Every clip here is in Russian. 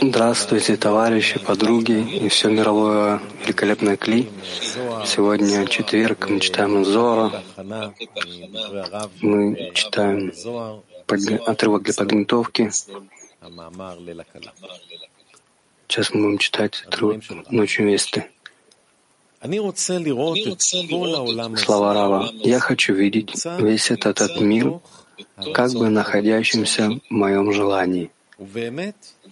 Здравствуйте, товарищи, подруги и все мировое великолепное Кли. Сегодня четверг, мы читаем Зора. Мы читаем отрывок для подготовки. Сейчас мы будем читать отрывок «Ночью Весты». Слова Рава. «Я хочу видеть весь этот мир как бы находящимся в моем желании».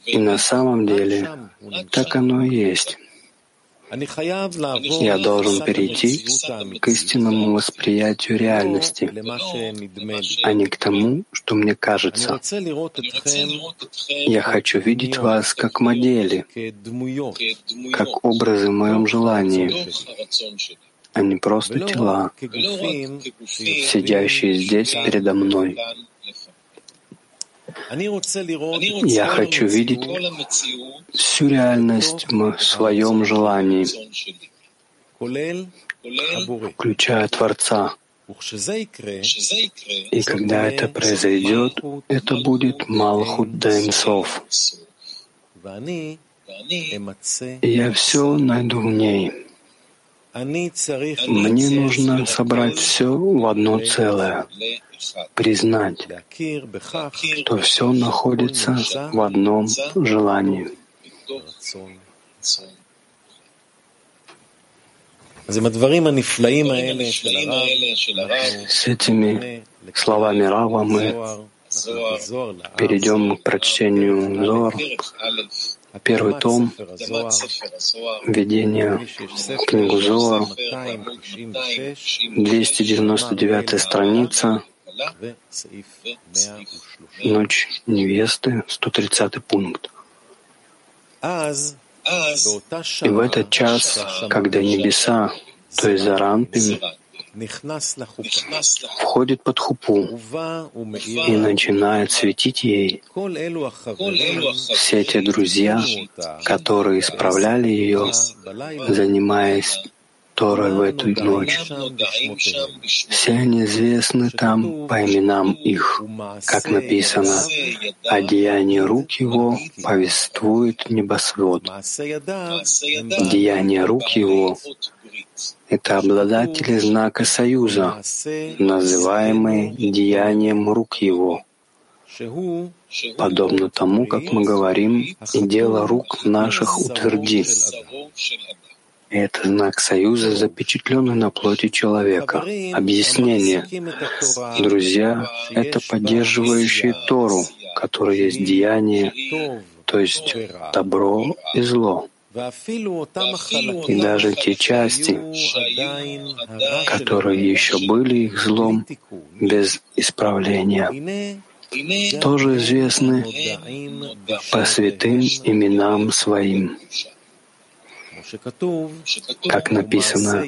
И на самом деле так оно и есть. Я должен перейти к истинному восприятию реальности, а не к тому, что мне кажется. Я хочу видеть вас как модели, как образы в моем желании, а не просто тела, сидящие здесь передо мной. Я хочу видеть всю реальность в своем желании, включая Творца. И когда это произойдет, это будет Малхут Даймсов. И я все найду в ней. Мне нужно собрать все в одно целое, признать, что все находится в одном желании. С этими словами Рава мы перейдем к прочтению Зор, Первый том введение в книгу Зоар, 299 страница, Ночь невесты, 130 пункт. И в этот час, когда небеса, то есть Заранпин, входит под хупу и начинает светить ей. Все те друзья, которые исправляли ее, занимаясь Торой в эту ночь. Все они известны там по именам их, как написано, о деянии рук его повествует небосвод. Деяние рук его это обладатели знака союза, называемые деянием рук его, подобно тому, как мы говорим, дело рук наших утверди. Это знак союза, запечатленный на плоти человека. Объяснение. Друзья — это поддерживающие Тору, которое есть деяние, то есть добро и зло. И даже те части, которые еще были их злом без исправления, тоже известны по святым именам своим. Как написано,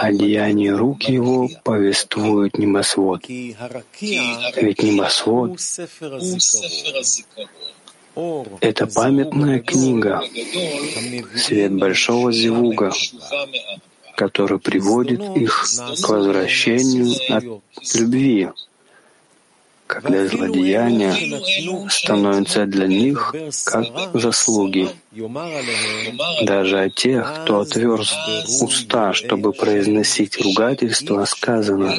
о деянии рук его повествует небосвод. Ведь небосвод это памятная книга, свет большого зевуга, который приводит их к возвращению от любви, когда злодеяния становятся для них как заслуги. Даже о тех, кто отверз уста, чтобы произносить ругательство, сказано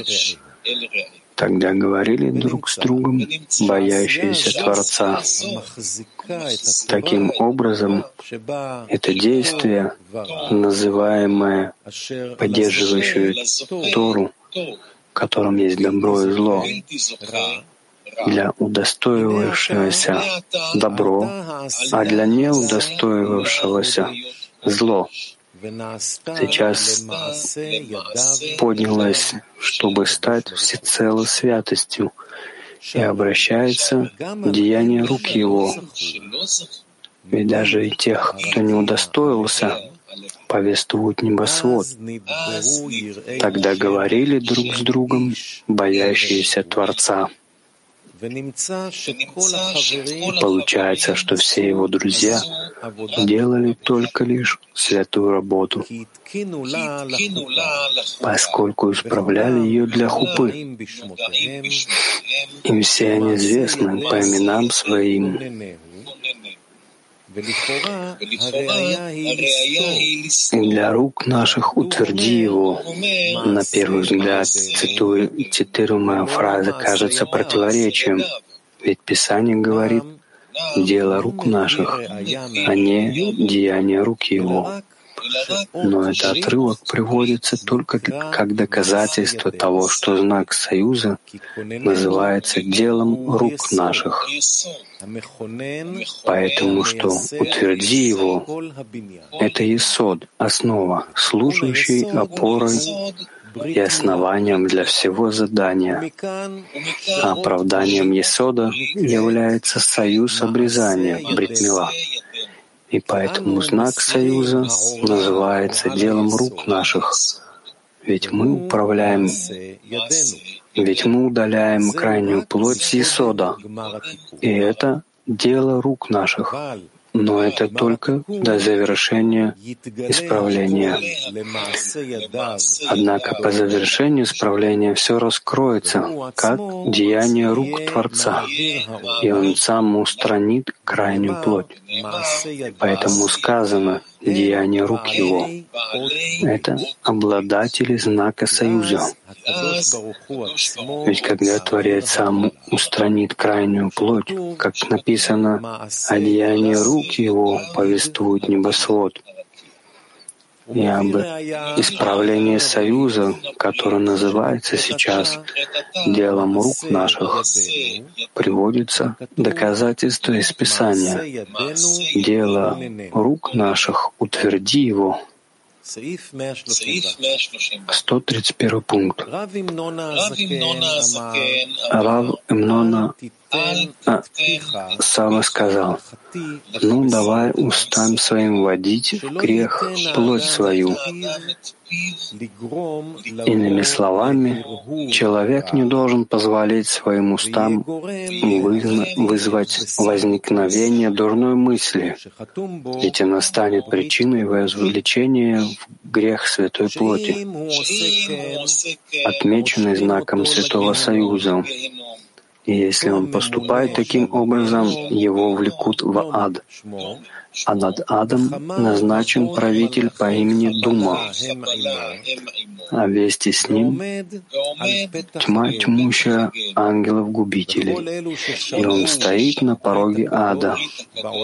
Тогда говорили друг с другом боящиеся Творца. Таким образом, это действие, называемое поддерживающее Тору, в котором есть добро и зло, для удостоивавшегося добро, а для неудостоивавшегося зло сейчас поднялась, чтобы стать всецело святостью, и обращается в деяние рук Его. Ведь даже и тех, кто не удостоился, повествует небосвод. Тогда говорили друг с другом боящиеся Творца. Получается, что все его друзья делали только лишь святую работу, поскольку исправляли ее для хупы. Им все они известны по именам своим. И для рук наших утверди его. На первый взгляд цитируемая фраза кажется противоречием, ведь Писание говорит «дело рук наших», а не «деяние рук его». Но этот отрывок приводится только как доказательство того, что знак союза называется делом рук наших. Поэтому что утверди его — это Есод, основа, служащий опорой и основанием для всего задания. А оправданием Есода является союз обрезания, бритмила. И поэтому знак союза называется делом рук наших, ведь мы управляем, ведь мы удаляем крайнюю плоть с Есода, и это дело рук наших но это только до завершения исправления. Однако по завершению исправления все раскроется, как деяние рук Творца, и Он сам устранит крайнюю плоть. Поэтому сказано «деяние рук Его» — это обладатели знака союза. Ведь когда Творец сам устранит крайнюю плоть, как написано, «одеяние рук его повествует небосвод», и об исправлении союза, который называется сейчас делом рук наших, приводится доказательство из Писания. Дело рук наших утверди его, 131 пункт. Рав Имнона Сава сказал, «Ну, давай устам своим водить в грех плоть свою». Иными словами, человек не должен позволить своим устам вызвать возникновение дурной мысли, ведь она станет причиной возвлечения в грех Святой Плоти, отмеченный знаком Святого Союза. И если он поступает таким образом, его влекут в ад а над адом назначен правитель по имени Дума, а вместе с ним тьма тьмущая ангелов-губителей, и он стоит на пороге ада.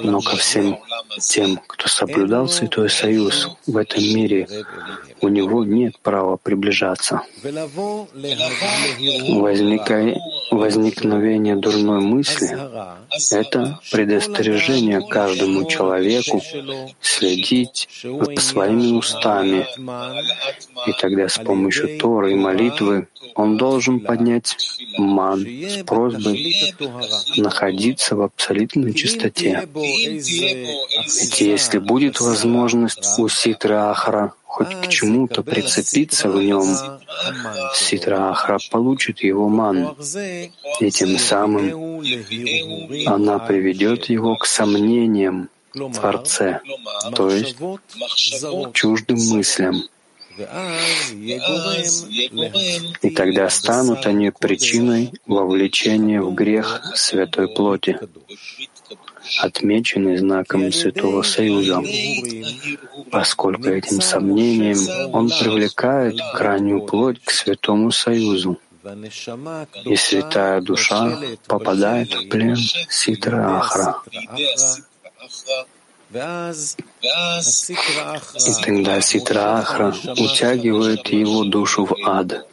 Но ко всем тем, кто соблюдал Святой Союз в этом мире, у него нет права приближаться. Возникай, возникновение дурной мысли — это предостережение каждому человеку, следить за своими устами, и тогда с помощью Торы и молитвы он должен поднять ман с просьбой находиться в абсолютной чистоте. Ведь если будет возможность у Ситры Ахра хоть к чему-то прицепиться в нем, Ситра Ахра получит его ман, и тем самым она приведет его к сомнениям, Творце, то есть чуждым мыслям. И тогда станут они причиной вовлечения в грех святой плоти, отмеченный знаком Святого Союза, поскольку этим сомнением он привлекает крайнюю плоть к Святому Союзу, и святая душа попадает в плен Ситра Ахра. И тогда Ситра Ахра утягивает его душу в ад.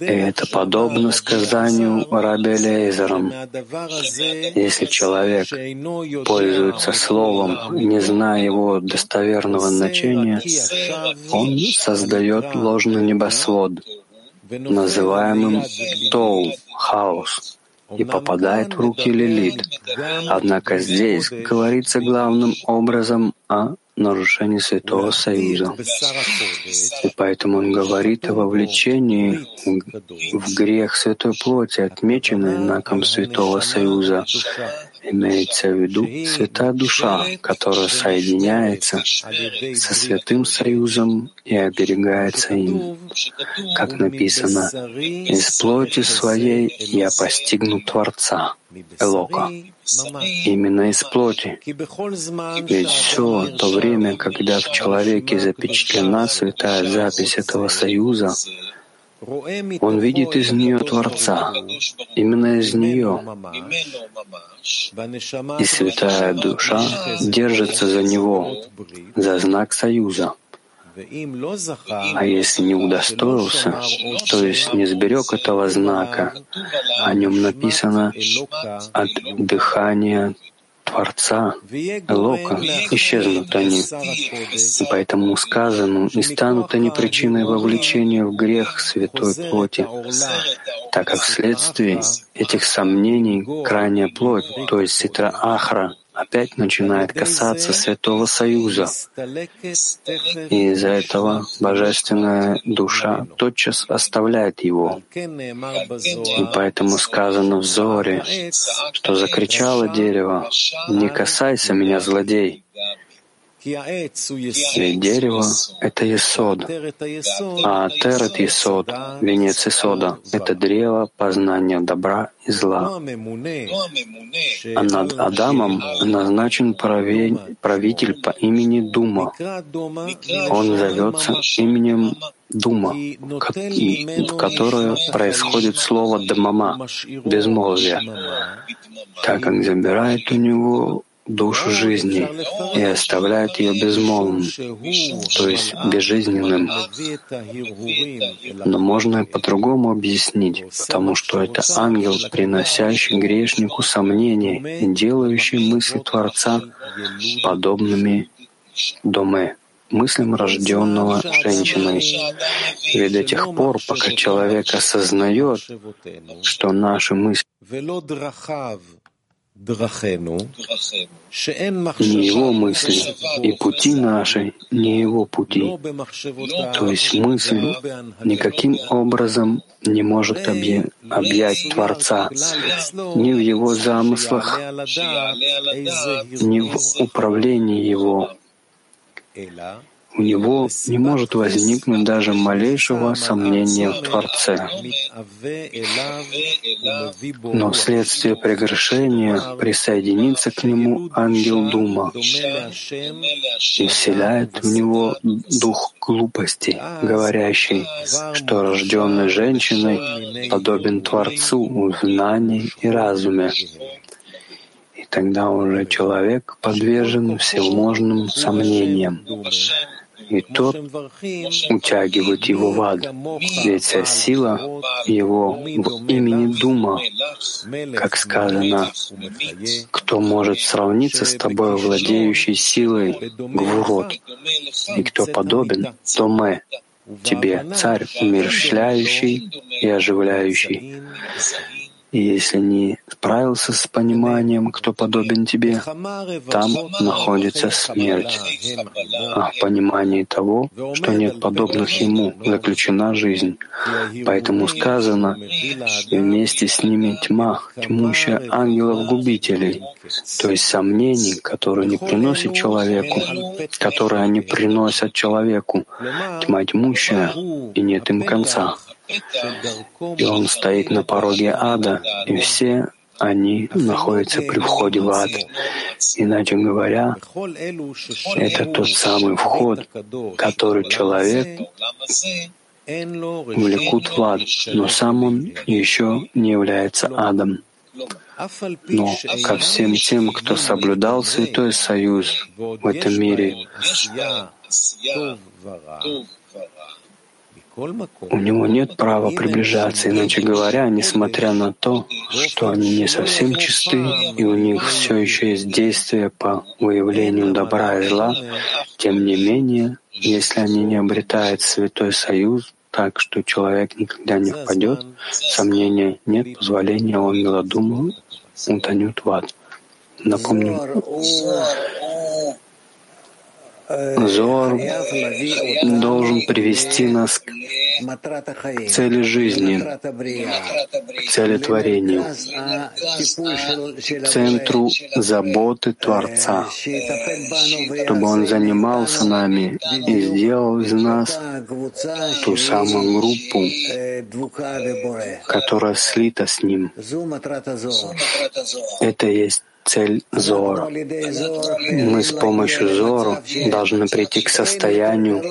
Это подобно сказанию Раби Лейзером. Если человек пользуется словом, не зная его достоверного значения, он создает ложный небосвод, называемым Тоу, хаос и попадает в руки Лилит. Однако здесь говорится главным образом о нарушение Святого Союза. И поэтому он говорит о вовлечении в грех Святой Плоти, отмеченной знаком Святого Союза. Имеется в виду Святая Душа, которая соединяется со Святым Союзом и оберегается им. Как написано, «Из плоти своей я постигну Творца». Элока. Именно из плоти. Ведь все то время, когда в человеке запечатлена святая запись этого союза, он видит из нее Творца, именно из нее. И святая душа держится за него, за знак союза. А если не удостоился, то есть не сберег этого знака, о нем написано от дыхания Творца, Лока, исчезнут они. И поэтому сказано, и станут они причиной вовлечения в грех святой плоти, так как вследствие этих сомнений крайняя плоть, то есть ситра ахра, опять начинает касаться Святого Союза. И из-за этого божественная душа тотчас оставляет его. И поэтому сказано в Зоре, что закричало дерево, «Не касайся меня, злодей!» Ведь дерево — это Есод, а Терет Есод, венец Есода — это древо познания добра и зла. А над Адамом назначен правитель по имени Дума. Он зовется именем Дума, в которое происходит слово «дамама» — безмолвие, так как забирает у него душу жизни и оставляет ее безмолвным, то есть безжизненным. Но можно и по-другому объяснить, потому что это ангел, приносящий грешнику сомнения и делающий мысли Творца подобными доме, мыслям рожденного женщиной. И до тех пор, пока человек осознает, что наши мысли его мысли, и пути наши не его пути. То есть мысль никаким образом не может объять Творца ни в его замыслах, ни в управлении его у него не может возникнуть даже малейшего сомнения в Творце. Но вследствие прегрешения присоединится к нему ангел Дума и вселяет в него дух глупости, говорящий, что рожденный женщиной подобен Творцу в знании и разуме, и тогда уже человек подвержен всевозможным сомнениям и тот утягивает его в ад. Ведь вся сила его в имени Дума, как сказано, кто может сравниться с тобой, владеющей силой Гвурот, и кто подобен Томе, тебе, царь, умерщвляющий и оживляющий. И если не справился с пониманием, кто подобен тебе, там находится смерть. А в понимании того, что нет подобных ему, заключена жизнь. Поэтому сказано, вместе с ними тьма, тьмущая ангелов-губителей, то есть сомнений, которые не приносят человеку, которые они приносят человеку, тьма тьмущая, и нет им конца. И он стоит на пороге ада, и все они находятся при входе в ад. Иначе говоря, это тот самый вход, который человек влекут в ад, но сам он еще не является адом. Но ко всем тем, кто соблюдал Святой Союз в этом мире, у него нет права приближаться, иначе говоря, несмотря на то, что они не совсем чисты, и у них все еще есть действия по выявлению добра и зла, тем не менее, если они не обретают святой союз, так что человек никогда не впадет, сомнения нет позволения ангела думаю, утонет в ад. Напомню, Зор должен привести нас к цели жизни, к цели творения, к центру заботы Творца, чтобы Он занимался нами и сделал из нас ту самую группу, которая слита с Ним. Это есть цель Зора. Мы с помощью Зору должны прийти к состоянию,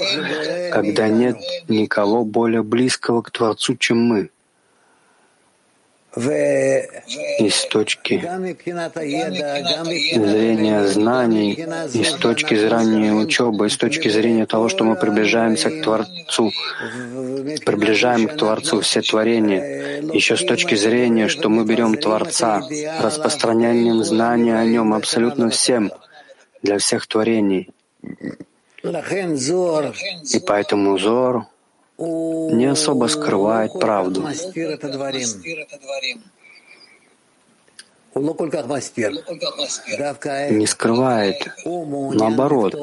когда нет никого более близкого к Творцу, чем мы и с точки зрения знаний, и с точки зрения учебы, и с точки зрения того, что мы приближаемся к Творцу, приближаем к Творцу все творения, еще с точки зрения, что мы берем Творца, распространяем знания о Нем абсолютно всем, для всех творений. И поэтому Зор не особо скрывает правду не скрывает. Наоборот,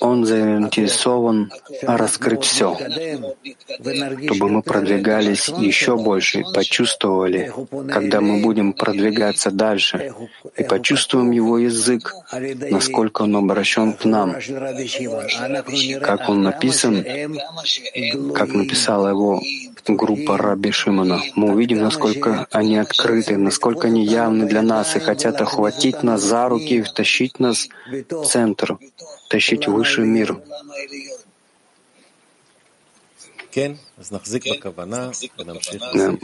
он заинтересован раскрыть все, чтобы мы продвигались еще больше, почувствовали, когда мы будем продвигаться дальше, и почувствуем его язык, насколько он обращен к нам, как он написан, как написала его группа Раби Шимона. Мы увидим, насколько они открыты, насколько они явны для нас и хотят охватить нас за руки и втащить нас в центр, тащить в высший мир.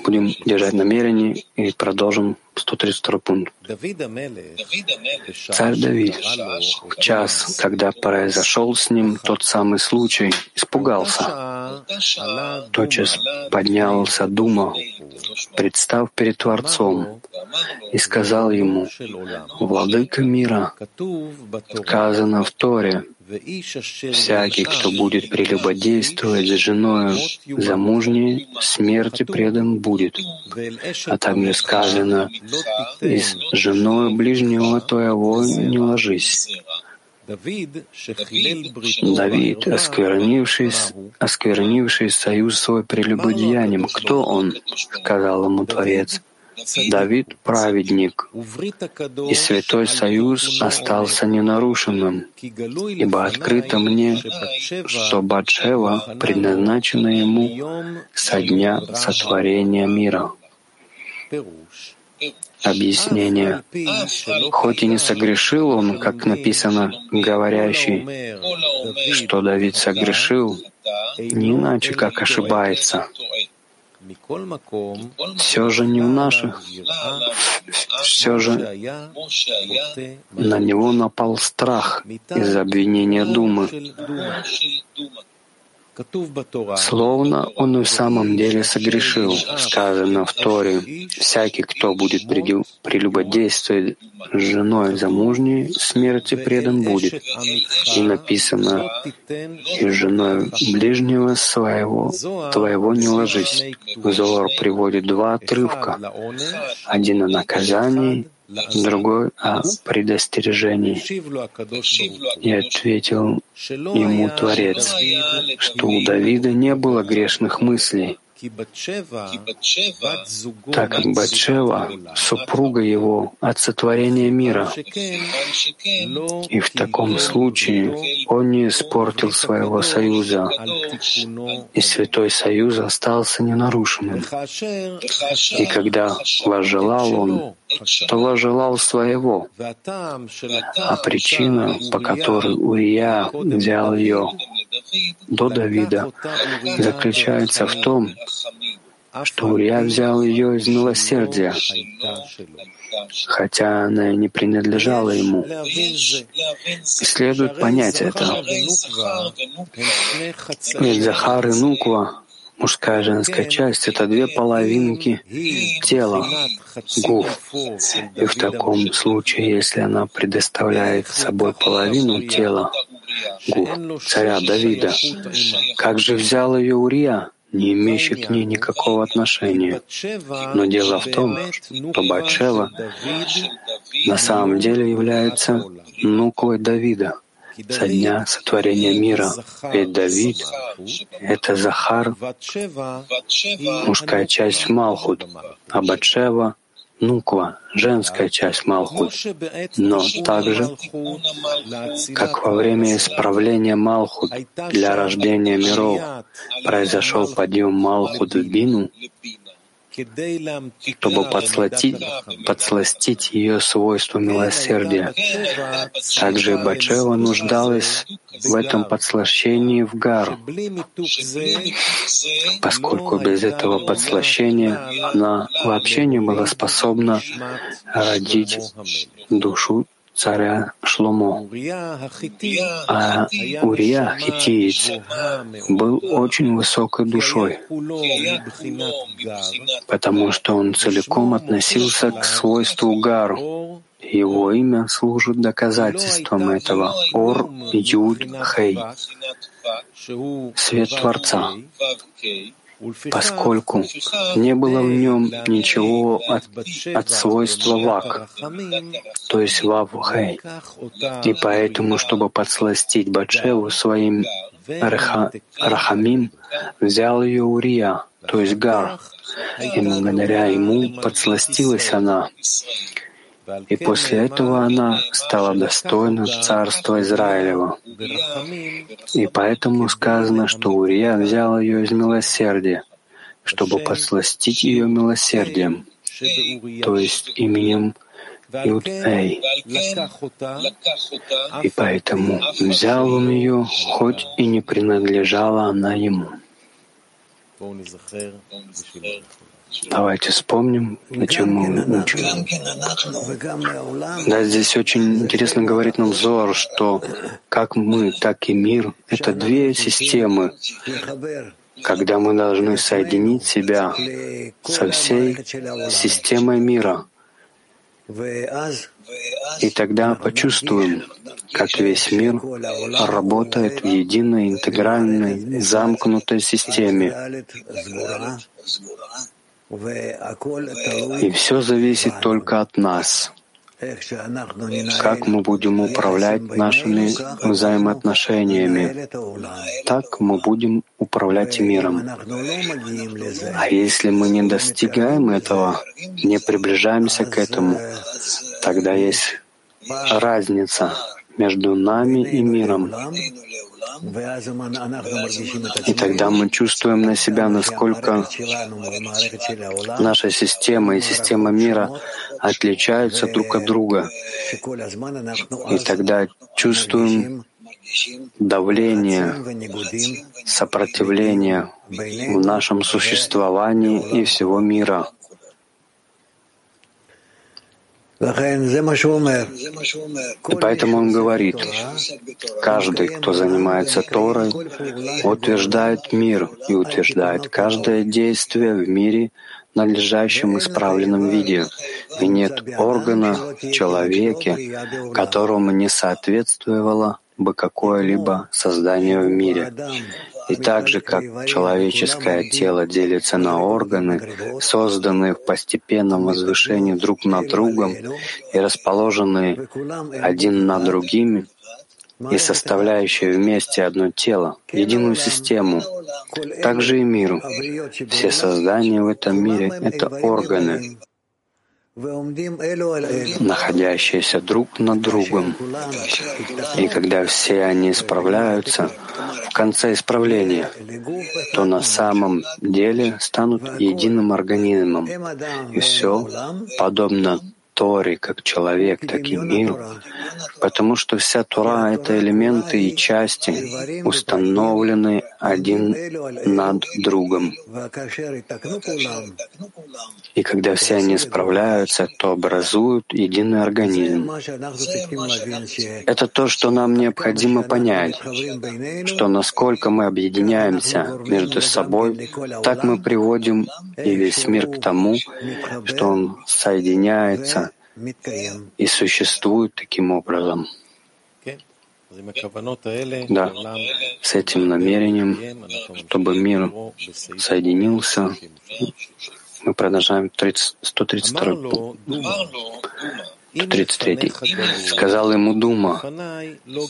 Будем держать намерение и продолжим 132 пункт. Царь Давид. в час, когда произошел с ним тот самый случай, испугался. Тотчас поднялся Дума, представ перед Творцом, и сказал ему, «Владыка мира, сказано в Торе, Всякий, кто будет прелюбодействовать с женою замужней, смерти предан будет. А также сказано, и с женой ближнего твоего не ложись. Давид, осквернивший, осквернивший союз свой прелюбодеянием, кто он? — сказал ему Творец. Давид — праведник, и Святой Союз остался ненарушенным, ибо открыто мне, что Батшева предназначена ему со дня сотворения мира. Объяснение. Хоть и не согрешил он, как написано, говорящий, что Давид согрешил, не иначе, как ошибается. Все же не в наших, все же на него напал страх из-за обвинения Думы, Словно он и в самом деле согрешил, сказано в Торе, «Всякий, кто будет прелюбодействовать женой замужней, смерти предан будет». И написано, «И женой ближнего своего твоего не ложись». Зор приводит два отрывка, один о наказании, другой о предостережении. И ответил ему Творец, что у Давида не было грешных мыслей, так как Батшева — супруга его от сотворения мира. И в таком случае он не испортил своего союза, и Святой Союз остался ненарушенным. И когда возжелал он, то возжелал своего, а причина, по которой Урия взял ее до Давида, заключается в том, что Урия взял ее из милосердия, хотя она и не принадлежала ему. И следует понять это. Ведь Захар и Нуква Мужская и женская часть — это две половинки тела, гуф. И в таком случае, если она предоставляет собой половину тела, гуф, царя Давида, как же взял ее Урия, не имеющий к ней никакого отношения. Но дело в том, что Батшева на самом деле является нуквой Давида — со дня сотворения мира. Ведь Давид — это Захар, мужская часть Малхут, а Батшева — Нуква, женская часть Малхут. Но также, как во время исправления Малхут для рождения миров произошел подъем Малхут в Бину, чтобы подсластить, подсластить ее свойство милосердия. Также Бачева нуждалась в этом подслащении в Гару, поскольку без этого подслащения она вообще не была способна родить душу царя Шломо. А Урия, хитиец, был очень высокой душой, потому что он целиком относился к свойству Гару. Его имя служит доказательством этого. Ор Юд Хей. Свет Творца поскольку не было в нем ничего от, от свойства вак, то есть вав хэй. И поэтому, чтобы подсластить Бачеву своим раха, рахамим, взял ее Урия, то есть Гар, и благодаря ему подсластилась она. И после этого она стала достойна царства Израилева. И поэтому сказано, что Урия взял ее из милосердия, чтобы подсластить ее милосердием, то есть именем Юд-Эй. И поэтому взял он ее, хоть и не принадлежала она ему. Давайте вспомним, о чем мы учим. Да, здесь очень интересно говорит нам Зор, что как мы, так и мир — это две системы, когда мы должны соединить себя со всей системой мира. И тогда почувствуем, как весь мир работает в единой, интегральной, замкнутой системе. И все зависит только от нас. Как мы будем управлять нашими взаимоотношениями, так мы будем управлять миром. А если мы не достигаем этого, не приближаемся к этому, тогда есть разница между нами и миром. И тогда мы чувствуем на себя, насколько наша система и система мира отличаются друг от друга. И тогда чувствуем давление, сопротивление в нашем существовании и всего мира. И поэтому он говорит, каждый, кто занимается Торой, утверждает мир и утверждает каждое действие в мире надлежащем исправленном виде, и нет органа в человеке, которому не соответствовало бы какое-либо создание в мире. И так же, как человеческое тело делится на органы, созданные в постепенном возвышении друг над другом и расположенные один над другими, и составляющие вместе одно тело, единую систему, также и миру. Все создания в этом мире — это органы, находящиеся друг над другом. И когда все они справляются, в конце исправления, то на самом деле станут единым организмом. И все, подобно Торе, как человек, так и мир, потому что вся Тора — это элементы и части, установленные один над другом. И когда все они справляются, то образуют единый организм. Это то, что нам необходимо понять, что насколько мы объединяемся между собой, так мы приводим и весь мир к тому, что он соединяется и существует таким образом. Да, с этим намерением, чтобы мир соединился, мы продолжаем 30, 132 пункт. 133. Сказал ему Дума,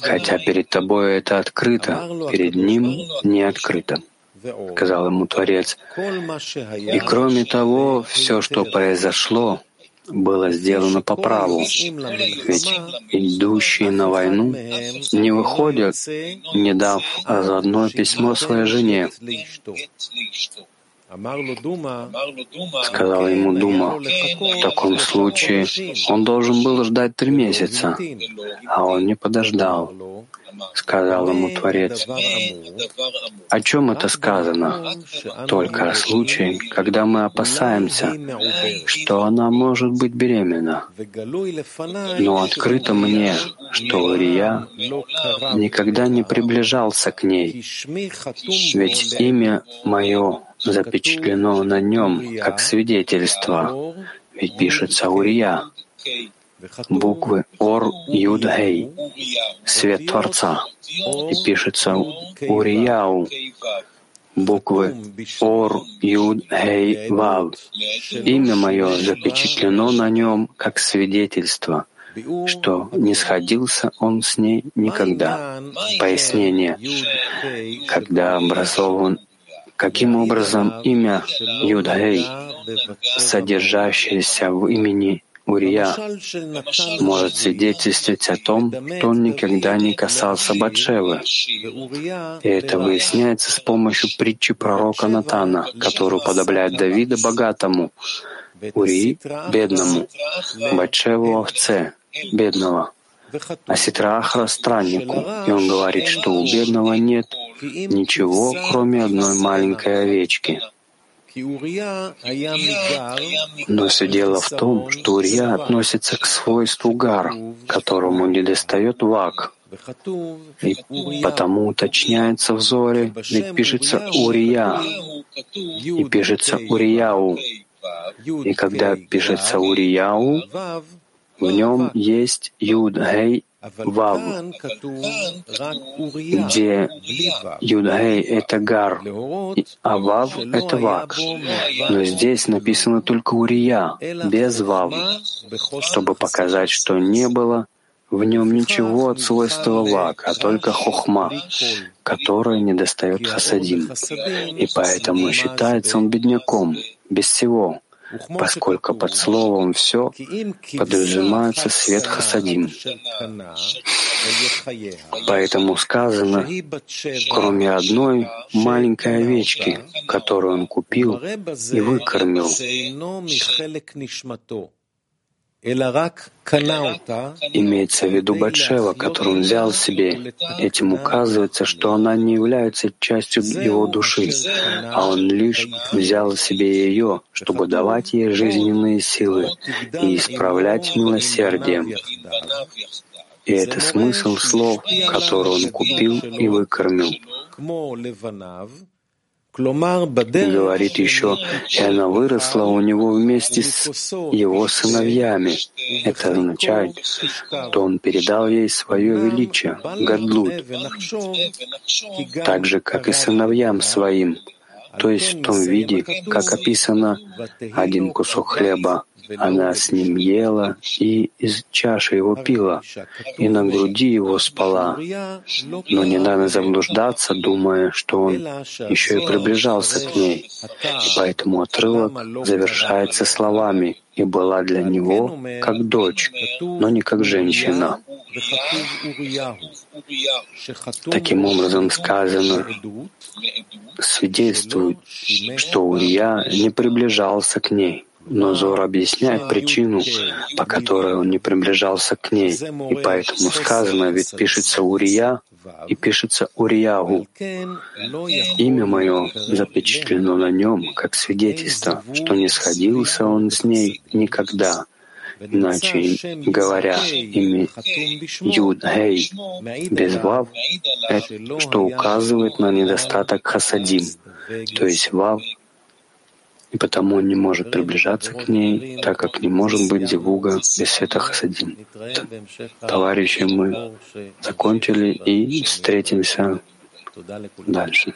хотя перед тобой это открыто, перед ним не открыто. Сказал ему Творец. И кроме того, все, что произошло, было сделано по праву. Ведь идущие на войну не выходят, не дав заодно письмо своей жене. Сказал ему Дума, в таком случае он должен был ждать три месяца, а он не подождал. Сказал ему Творец, о чем это сказано? Только о случае, когда мы опасаемся, что она может быть беременна. Но открыто мне, что Урия никогда не приближался к ней, ведь имя мое запечатлено на нем как свидетельство, ведь пишется Урия, буквы Ор Юд Гей, свет Творца, и пишется Урияу, буквы Ор Юд Гей Вав. Имя мое запечатлено на нем как свидетельство, что не сходился он с ней никогда. Пояснение. Когда образован Каким образом имя Юдхей, содержащееся в имени Урия, может свидетельствовать о том, что он никогда не касался Батшевы. И это выясняется с помощью притчи пророка Натана, который уподобляет Давида богатому, Урии — бедному, Батшеву — овце, бедного, а Ситрахра — страннику. И он говорит, что у бедного нет ничего, кроме одной маленькой овечки. Но все дело в том, что Урия относится к свойству гар, которому недостает вак. И потому уточняется в Зоре, ведь пишется Урия, и пишется Урияу. И когда пишется Урияу, в нем есть Юд Гей Вав, где Юдхей — это Гар, а Вав — это Вак. Но здесь написано только Урия, без Вав, чтобы показать, что не было в нем ничего от свойства Вак, а только Хохма, которая недостает Хасадим. И поэтому считается он бедняком, без всего, поскольку под словом «все» подразумевается свет хасадим. Поэтому сказано, кроме одной маленькой овечки, которую он купил и выкормил, Имеется в виду Батшева, которую он взял себе. Этим указывается, что она не является частью его души, а он лишь взял себе ее, чтобы давать ей жизненные силы и исправлять милосердием. И это смысл слов, которые он купил и выкормил. Говорит еще, и она выросла у него вместе с его сыновьями. Это означает, что он передал ей свое величие, Гадлут, так же, как и сыновьям своим, то есть в том виде, как описано один кусок хлеба она с ним ела и из чаши его пила, и на груди его спала. Но не надо заблуждаться, думая, что он еще и приближался к ней. И поэтому отрывок завершается словами «и была для него как дочь, но не как женщина». Таким образом сказано, свидетельствует, что Урия не приближался к ней. Но Зор объясняет причину, по которой он не приближался к ней. И поэтому сказано, ведь пишется Урия и пишется Уриягу. Имя мое запечатлено на нем как свидетельство, что не сходился он с ней никогда. Иначе говоря, имя Юд Гей без Вав, что указывает на недостаток хасадим, то есть Вав и потому он не может приближаться к ней, так как не может быть зевуга без света хасадим. Товарищи, мы закончили и встретимся дальше.